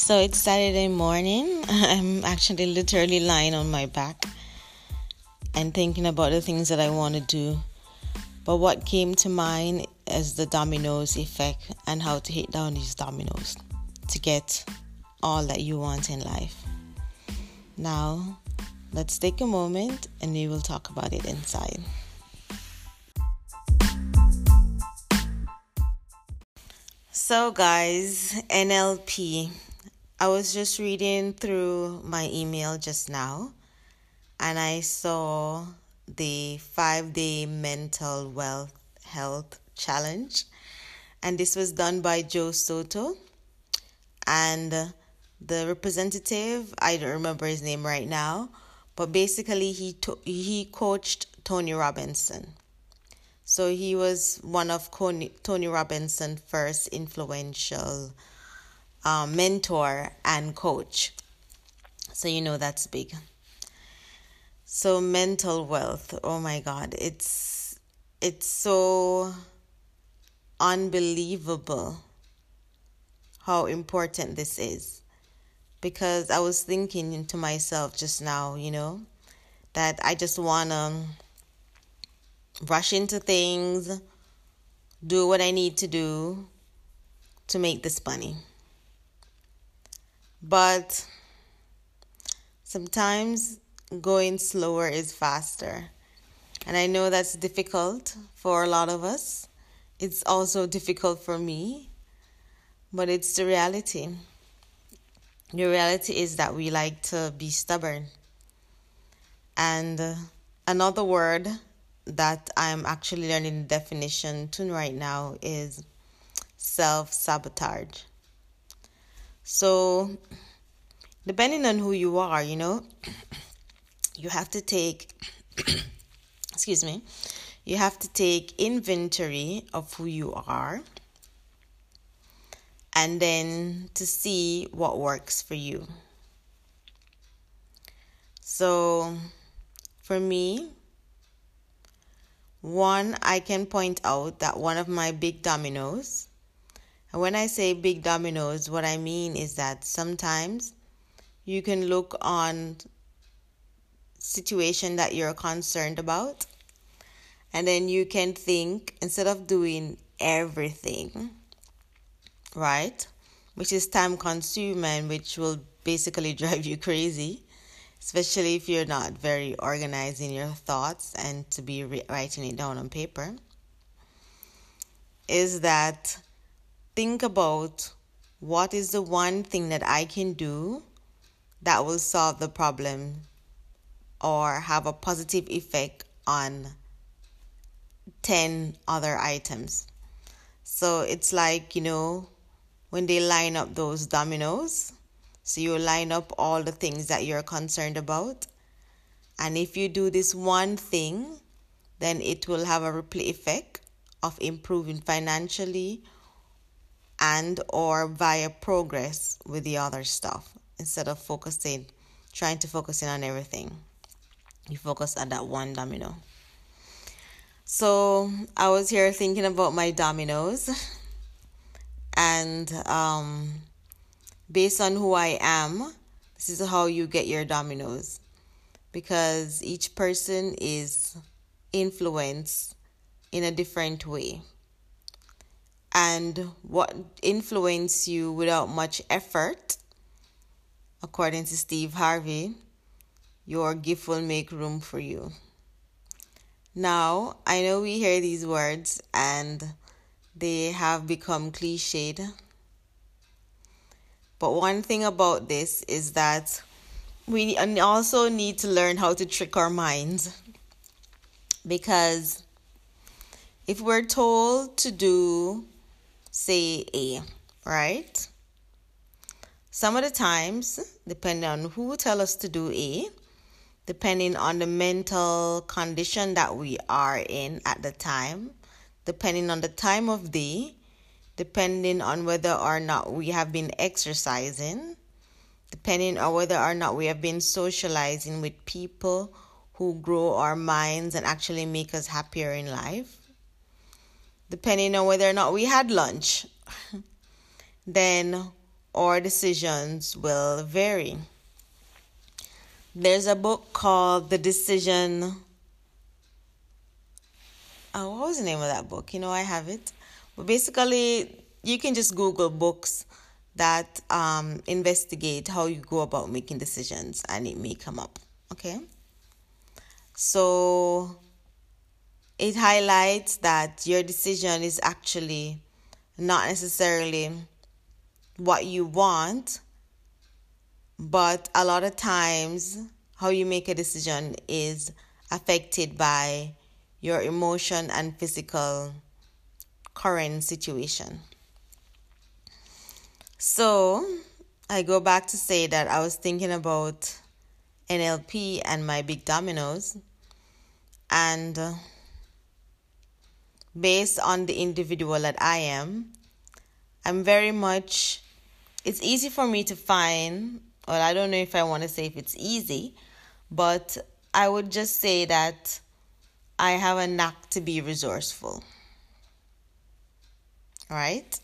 So it's Saturday morning. I'm actually literally lying on my back and thinking about the things that I want to do. But what came to mind is the dominoes effect and how to hit down these dominoes to get all that you want in life. Now, let's take a moment and we will talk about it inside. So, guys, NLP I was just reading through my email just now and I saw the five day mental wealth health challenge. And this was done by Joe Soto. And the representative, I don't remember his name right now, but basically he to- he coached Tony Robinson. So he was one of Tony Robinson's first influential um, mentor and coach. So you know that's big. So mental wealth, oh my god, it's it's so unbelievable how important this is. Because I was thinking to myself just now, you know, that I just want to rush into things, do what I need to do to make this money. But sometimes going slower is faster. And I know that's difficult for a lot of us. It's also difficult for me, but it's the reality. The reality is that we like to be stubborn. And uh, another word that I'm actually learning the definition to right now is self sabotage. So, depending on who you are, you know, you have to take, excuse me, you have to take inventory of who you are and then to see what works for you. So, for me, one, I can point out that one of my big dominoes and when I say big dominoes, what I mean is that sometimes you can look on situation that you're concerned about and then you can think instead of doing everything right which is time consuming which will basically drive you crazy especially if you're not very organized in your thoughts and to be writing it down on paper is that think about what is the one thing that I can do that will solve the problem or have a positive effect on 10 other items. So it's like, you know, when they line up those dominoes, so you line up all the things that you're concerned about. And if you do this one thing, then it will have a ripple effect of improving financially and or via progress with the other stuff instead of focusing trying to focus in on everything. You focus on that one domino. So i was here thinking about my dominoes and um, based on who i am this is how you get your dominoes because each person is influenced in a different way and what influence you without much effort according to steve harvey your gift will make room for you. Now i know we hear these words and they have become cliched but one thing about this is that we also need to learn how to trick our minds because if we're told to do say A, right? Some of the times, depending on who tell us to do A, depending on the mental condition that we are in at the time, depending on the time of day, depending on whether or not we have been exercising, depending on whether or not we have been socializing with people who grow our minds and actually make us happier in life, depending on whether or not we had lunch, then our decisions will vary. There's a book called The Decision. Oh, what was the name of that book? You know, I have it. But basically, you can just Google books that um, investigate how you go about making decisions and it may come up. Okay? So it highlights that your decision is actually not necessarily what you want, but a lot of times how you make a decision is affected by your emotion and physical current situation. So, I go back to say that I was thinking about NLP and my big dominoes, and based on the individual that I am, I'm very much, it's easy for me to find, well, I don't know if I want to say if it's easy, but I would just say that I have a knack to be resourceful. Right?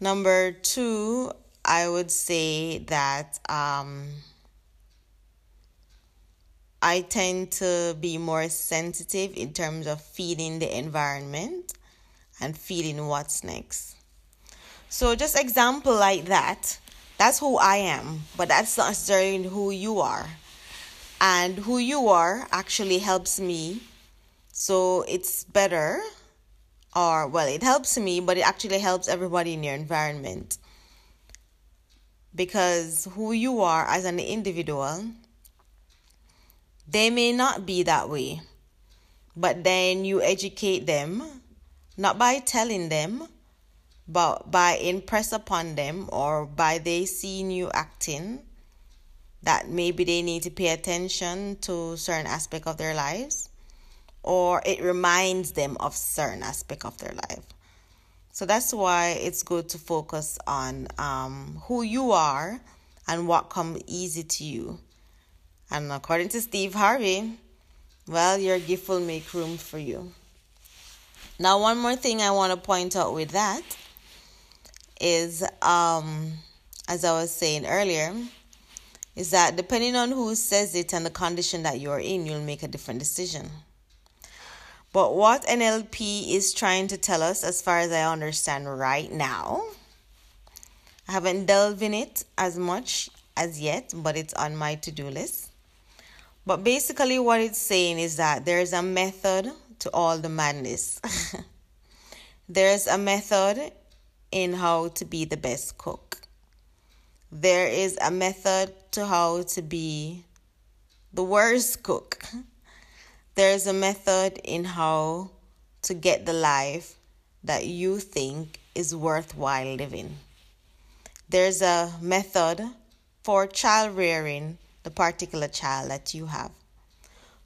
Number two, I would say that um, I tend to be more sensitive in terms of feeling the environment and feeling what's next. So, just example like that. That's who I am, but that's not necessarily who you are. And who you are actually helps me. So, it's better or well it helps me but it actually helps everybody in your environment because who you are as an individual they may not be that way but then you educate them not by telling them but by impress upon them or by they seeing you acting that maybe they need to pay attention to certain aspect of their lives or it reminds them of certain aspect of their life. So that's why it's good to focus on um, who you are and what comes easy to you. And according to Steve Harvey, well, your gift will make room for you. Now, one more thing I want to point out with that is, um, as I was saying earlier, is that depending on who says it and the condition that you're in, you'll make a different decision. But what NLP is trying to tell us, as far as I understand right now, I haven't delved in it as much as yet, but it's on my to do list. But basically, what it's saying is that there's a method to all the madness. there's a method in how to be the best cook. There is a method to how to be the worst cook. There's a method in how to get the life that you think is worthwhile living. There's a method for child rearing the particular child that you have.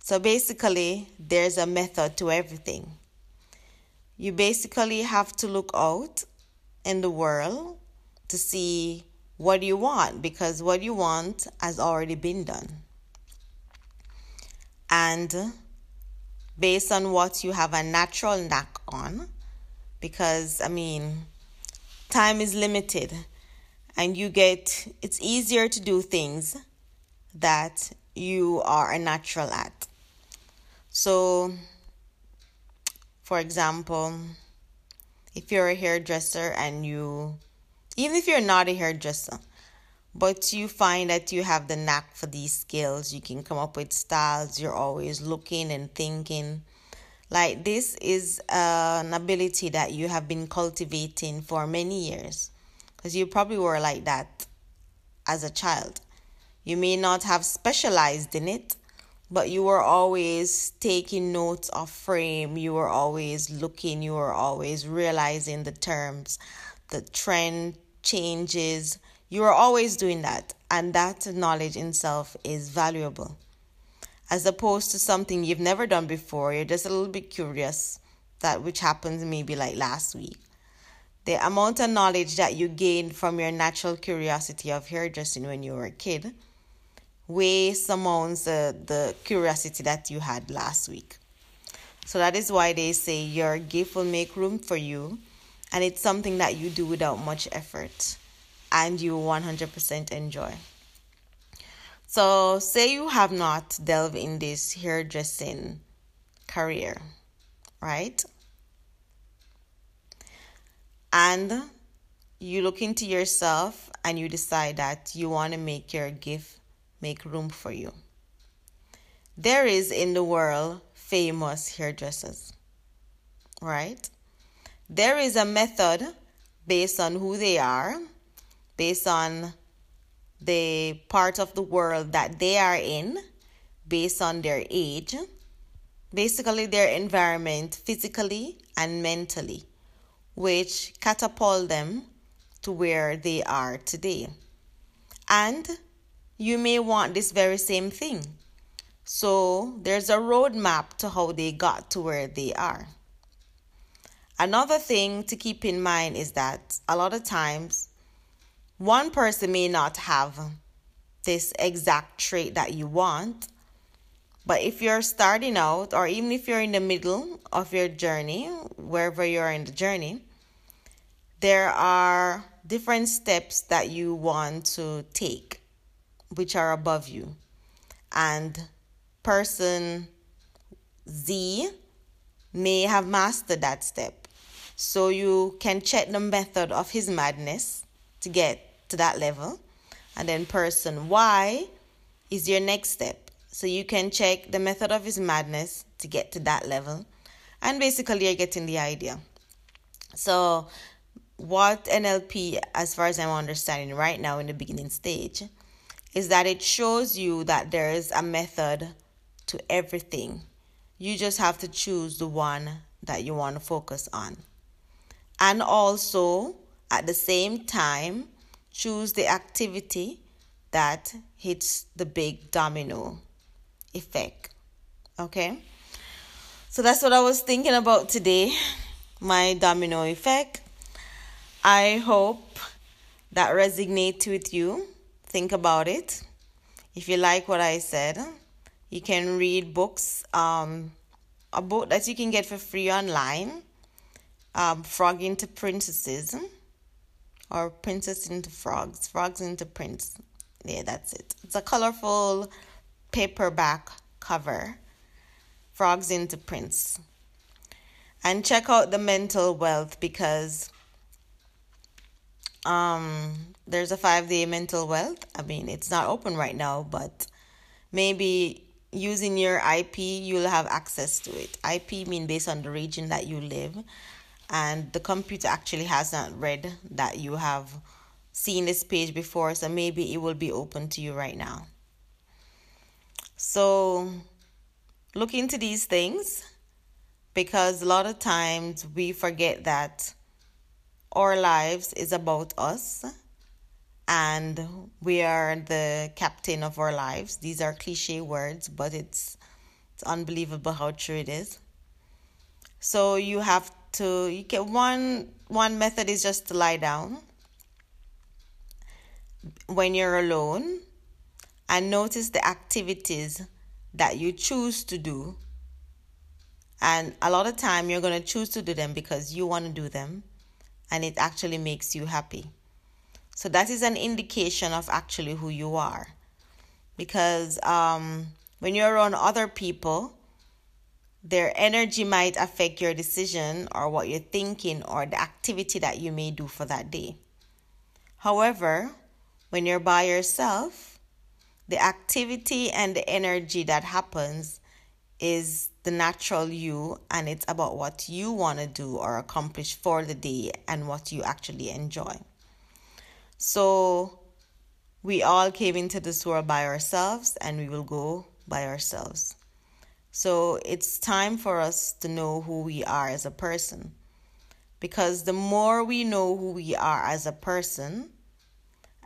So basically, there's a method to everything. You basically have to look out in the world to see what you want because what you want has already been done. And based on what you have a natural knack on because I mean time is limited and you get it's easier to do things that you are a natural at. So for example, if you're a hairdresser and you even if you're not a hairdresser, but you find that you have the knack for these skills. You can come up with styles. You're always looking and thinking. Like this is uh, an ability that you have been cultivating for many years because you probably were like that as a child. You may not have specialized in it, but you were always taking notes of frame. You were always looking. You were always realizing the terms, the trend changes you were always doing that, and that knowledge in self is valuable. As opposed to something you've never done before, you're just a little bit curious, that which happens maybe like last week. The amount of knowledge that you gained from your natural curiosity of hairdressing when you were a kid way surmounts the, the curiosity that you had last week. So that is why they say your gift will make room for you and it's something that you do without much effort and you 100% enjoy. So, say you have not delved in this hairdressing career, right? And you look into yourself and you decide that you want to make your gift make room for you. There is in the world famous hairdressers, right? There is a method based on who they are, based on the part of the world that they are in, based on their age, basically their environment physically and mentally, which catapult them to where they are today. And you may want this very same thing. So there's a roadmap to how they got to where they are. Another thing to keep in mind is that a lot of times one person may not have this exact trait that you want, but if you're starting out, or even if you're in the middle of your journey, wherever you're in the journey, there are different steps that you want to take, which are above you. And person Z may have mastered that step. So you can check the method of his madness to get to that level. And then person Y is your next step. So you can check the method of his madness to get to that level. And basically, you're getting the idea. So, what NLP, as far as I'm understanding right now in the beginning stage, is that it shows you that there is a method to everything. You just have to choose the one that you want to focus on and also at the same time choose the activity that hits the big domino effect. Okay? So that's what I was thinking about today my domino effect. I hope that resonates with you. Think about it. If you like what I said, you can read books, um, a book that you can get for free online um, frog into princesses or princess into frogs, frogs into prince. Yeah, that's it. It's a colorful paperback cover. Frogs into Prince. And check out the mental wealth because um there's a 5-day mental wealth. I mean, it's not open right now, but maybe using your IP, you'll have access to it. IP mean based on the region that you live and the computer actually has not read that you have seen this page before so maybe it will be open to you right now so look into these things because a lot of times we forget that our lives is about us and we are the captain of our lives. These are cliche words but it's it's unbelievable how true it is. So you have to you can one one method is just to lie down when you're alone and notice the activities that you choose to do. And a lot of time you're going to choose to do them because you want to do them and it actually makes you happy so that is an indication of actually who you are because um, when you're around other people their energy might affect your decision or what you're thinking or the activity that you may do for that day. However, when you're by yourself, the activity and the energy that happens is the natural you and it's about what you want to do or accomplish for the day and what you actually enjoy. So, we all came into this world by ourselves and we will go by ourselves. So it's time for us to know who we are as a person. Because the more we know who we are as a person,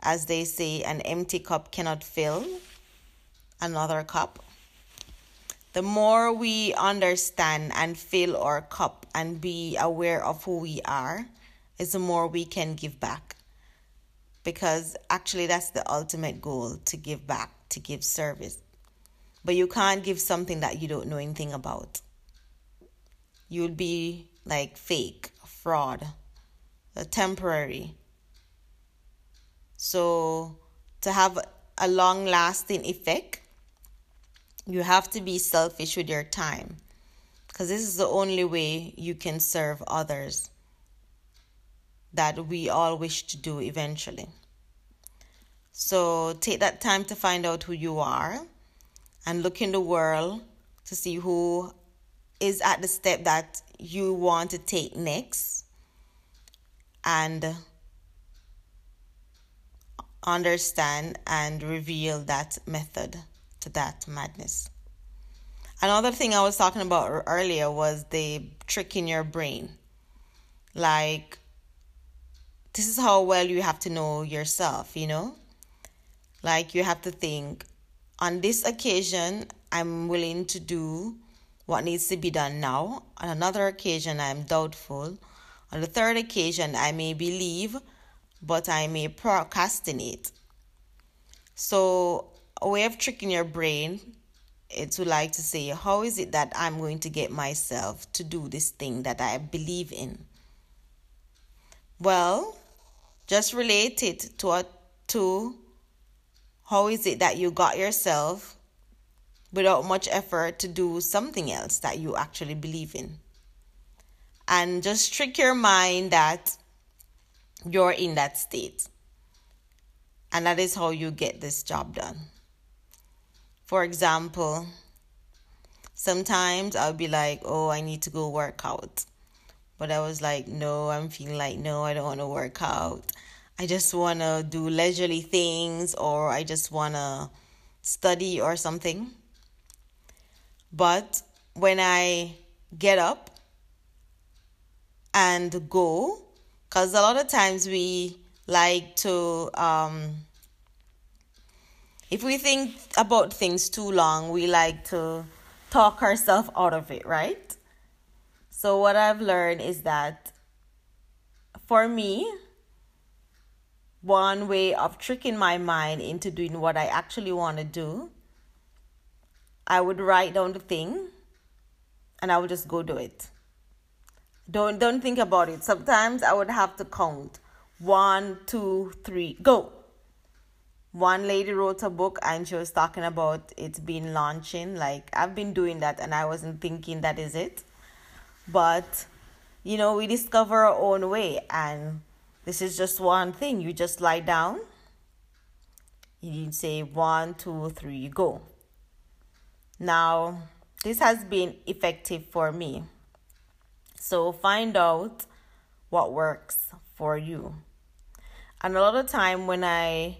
as they say, an empty cup cannot fill another cup. The more we understand and fill our cup and be aware of who we are, is the more we can give back. Because actually, that's the ultimate goal to give back, to give service. But you can't give something that you don't know anything about. You'll be like fake, fraud, temporary. So, to have a long lasting effect, you have to be selfish with your time because this is the only way you can serve others that we all wish to do eventually. So take that time to find out who you are and look in the world to see who is at the step that you want to take next and understand and reveal that method to that madness. Another thing I was talking about er, earlier was the trick in your brain. Like, this is how well you have to know yourself, you know? Like, you have to think, on this occasion, I'm willing to do what needs to be done now. On another occasion, I'm doubtful. On the third occasion, I may believe, but I may procrastinate. So, a way of tricking your brain to like to say, how is it that I'm going to get myself to do this thing that I believe in? Well, just relate it to a, to how is it that you got yourself without much effort to do something else that you actually believe in. And just trick your mind that you're in that state. And that is how you get this job done. For example, sometimes I'll be like, oh, I need to go work out. But I was like, no, I'm feeling like, no, I don't want to work out. I just want to do leisurely things or I just want to study or something. But when I get up and go, because a lot of times we like to um, if we think about things too long, we like to talk ourselves out of it, right? So, what I've learned is that for me, one way of tricking my mind into doing what I actually want to do, I would write down the thing and I would just go do it. Don't don't think about it. Sometimes I would have to count one, two, three, go one lady wrote a book and she was talking about it being launching. Like i've been doing that and i wasn't thinking that is it. But you know we discover our own way and this is just one thing. You just lie down. You say one two three go. Now this has been effective for me. So find out what works for you. And a lot of time when i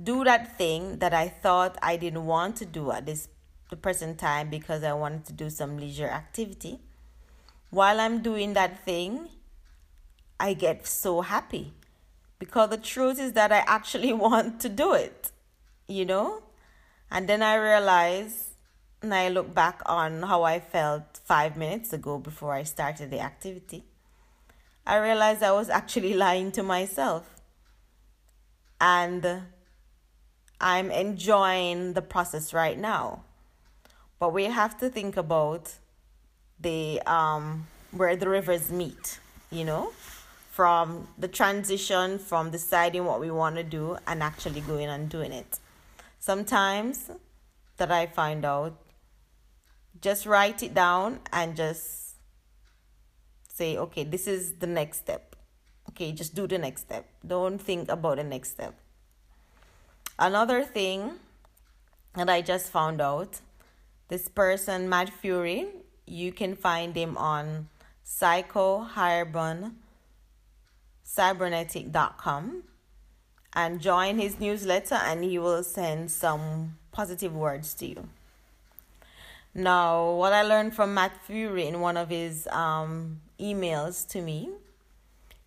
do that thing that I thought I didn't want to do at this the present time because I wanted to do some leisure activity. While I'm doing that thing, I get so happy because the truth is that I actually want to do it, you know? And then I realize and I look back on how I felt five minutes ago before I started the activity. I realized I was actually lying to myself. And I'm enjoying the process right now. But we have to think about the um where the rivers meet, you know, from the transition from deciding what we want to do and actually going and doing it. Sometimes that I find out, just write it down and just say, okay, this is the next step. Okay, just do the next step. Don't think about the next step. Another thing that I just found out this person, Matt Furey, you can find him on psychohybrid cybernetic.com and join his newsletter and he will send some positive words to you. Now, what I learned from Matt Furey in one of his um, emails to me,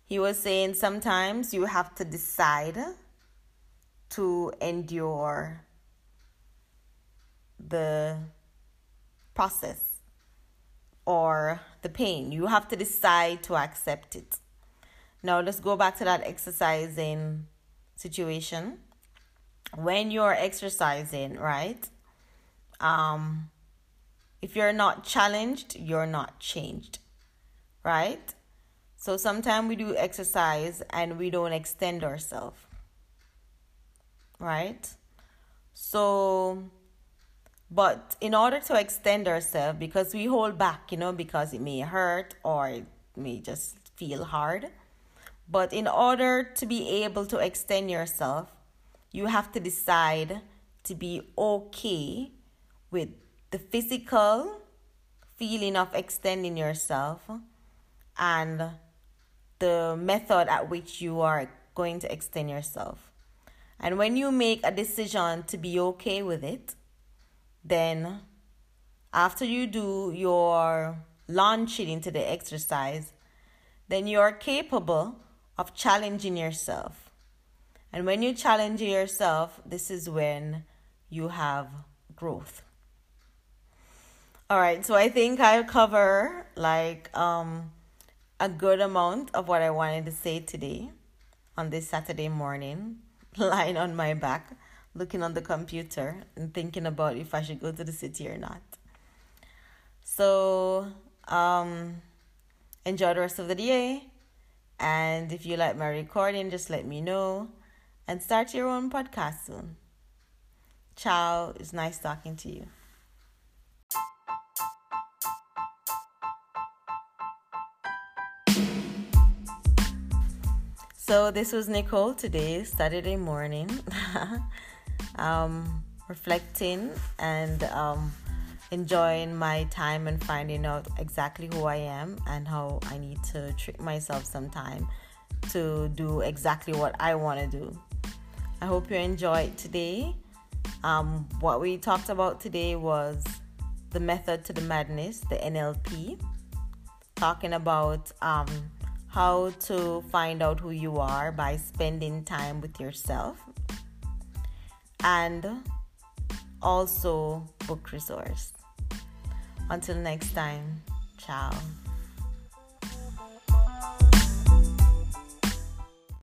he was saying sometimes you have to decide to endure the process or the pain. You have to decide to accept it. Now, let's go back to that exercising situation. When you're exercising, right? Um, if you're not challenged, you're not changed, right? So sometimes we do exercise and we don't extend ourselves. Right? So but in order to extend ourselves, because we hold back, you know, because it may hurt or it may just feel hard. But in order to be able to extend yourself, you have to decide to be okay with the physical feeling of extending yourself and the method at which you are going to extend yourself. And when you make a decision to be okay with it, then, after you do your launching into the exercise, then you are capable of challenging yourself. And when you challenge yourself, this is when you have growth. All right, so I think I'll cover like um, a good amount of what I wanted to say today on this Saturday morning, lying on my back looking on the computer and thinking about if I should go to the city or not. So, um, enjoy the rest of the day. And if you like my recording, just let me know and start your own podcast soon. Ciao. It's nice talking to you. So, this was Nicole today, Saturday morning. um, reflecting and um, enjoying my time and finding out exactly who I am and how I need to treat myself sometime to do exactly what I want to do. I hope you enjoyed today. Um, what we talked about today was the method to the madness, the NLP, talking about um, how to find out who you are by spending time with yourself and also book resource. Until next time, ciao.